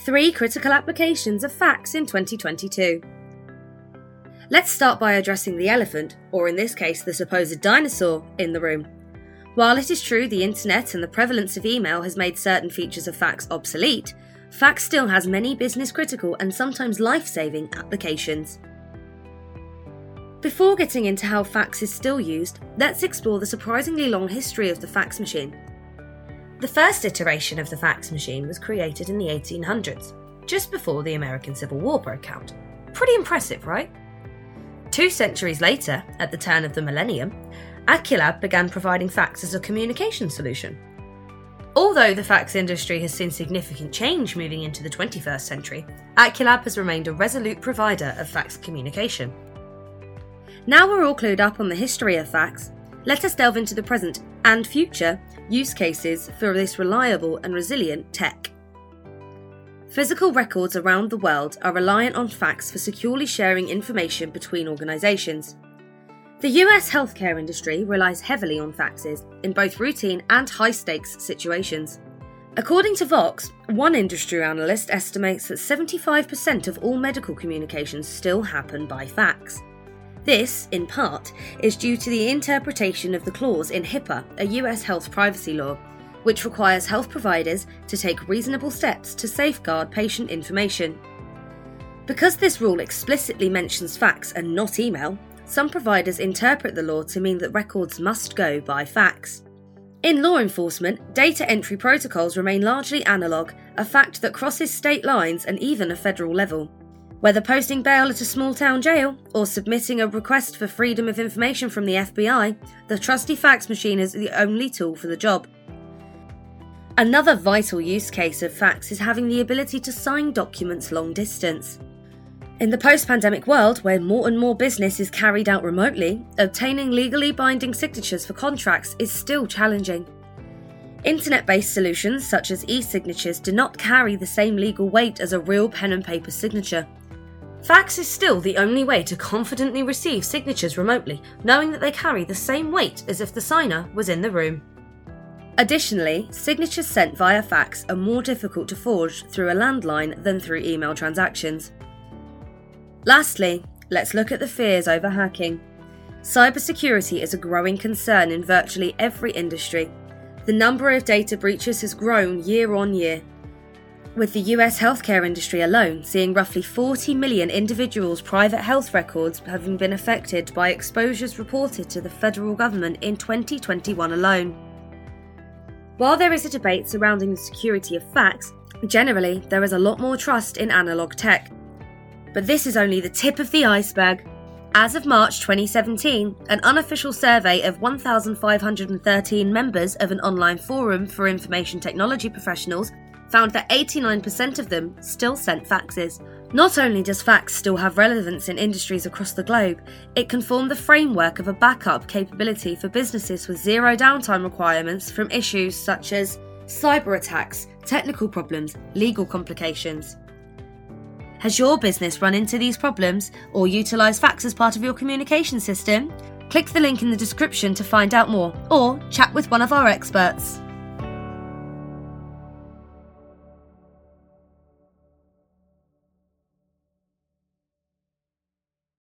Three critical applications of fax in 2022. Let's start by addressing the elephant, or in this case, the supposed dinosaur, in the room. While it is true the internet and the prevalence of email has made certain features of fax obsolete, fax still has many business critical and sometimes life saving applications. Before getting into how fax is still used, let's explore the surprisingly long history of the fax machine. The first iteration of the fax machine was created in the 1800s, just before the American Civil War broke out. Pretty impressive, right? Two centuries later, at the turn of the millennium, Aculab began providing fax as a communication solution. Although the fax industry has seen significant change moving into the 21st century, Aculab has remained a resolute provider of fax communication. Now we're all clued up on the history of fax, let us delve into the present and future use cases for this reliable and resilient tech. Physical records around the world are reliant on fax for securely sharing information between organisations. The US healthcare industry relies heavily on faxes in both routine and high stakes situations. According to Vox, one industry analyst estimates that 75% of all medical communications still happen by fax. This, in part, is due to the interpretation of the clause in HIPAA, a US health privacy law, which requires health providers to take reasonable steps to safeguard patient information. Because this rule explicitly mentions fax and not email, some providers interpret the law to mean that records must go by fax. In law enforcement, data entry protocols remain largely analogue, a fact that crosses state lines and even a federal level. Whether posting bail at a small town jail or submitting a request for freedom of information from the FBI, the trusty fax machine is the only tool for the job. Another vital use case of fax is having the ability to sign documents long distance. In the post pandemic world, where more and more business is carried out remotely, obtaining legally binding signatures for contracts is still challenging. Internet based solutions such as e signatures do not carry the same legal weight as a real pen and paper signature. Fax is still the only way to confidently receive signatures remotely, knowing that they carry the same weight as if the signer was in the room. Additionally, signatures sent via fax are more difficult to forge through a landline than through email transactions. Lastly, let's look at the fears over hacking. Cybersecurity is a growing concern in virtually every industry. The number of data breaches has grown year on year. With the US healthcare industry alone seeing roughly 40 million individuals' private health records having been affected by exposures reported to the federal government in 2021 alone. While there is a debate surrounding the security of fax, generally there is a lot more trust in analogue tech. But this is only the tip of the iceberg. As of March 2017, an unofficial survey of 1,513 members of an online forum for information technology professionals found that 89% of them still sent faxes. Not only does fax still have relevance in industries across the globe, it can form the framework of a backup capability for businesses with zero downtime requirements from issues such as cyber attacks, technical problems, legal complications. Has your business run into these problems or utilised fax as part of your communication system? Click the link in the description to find out more or chat with one of our experts.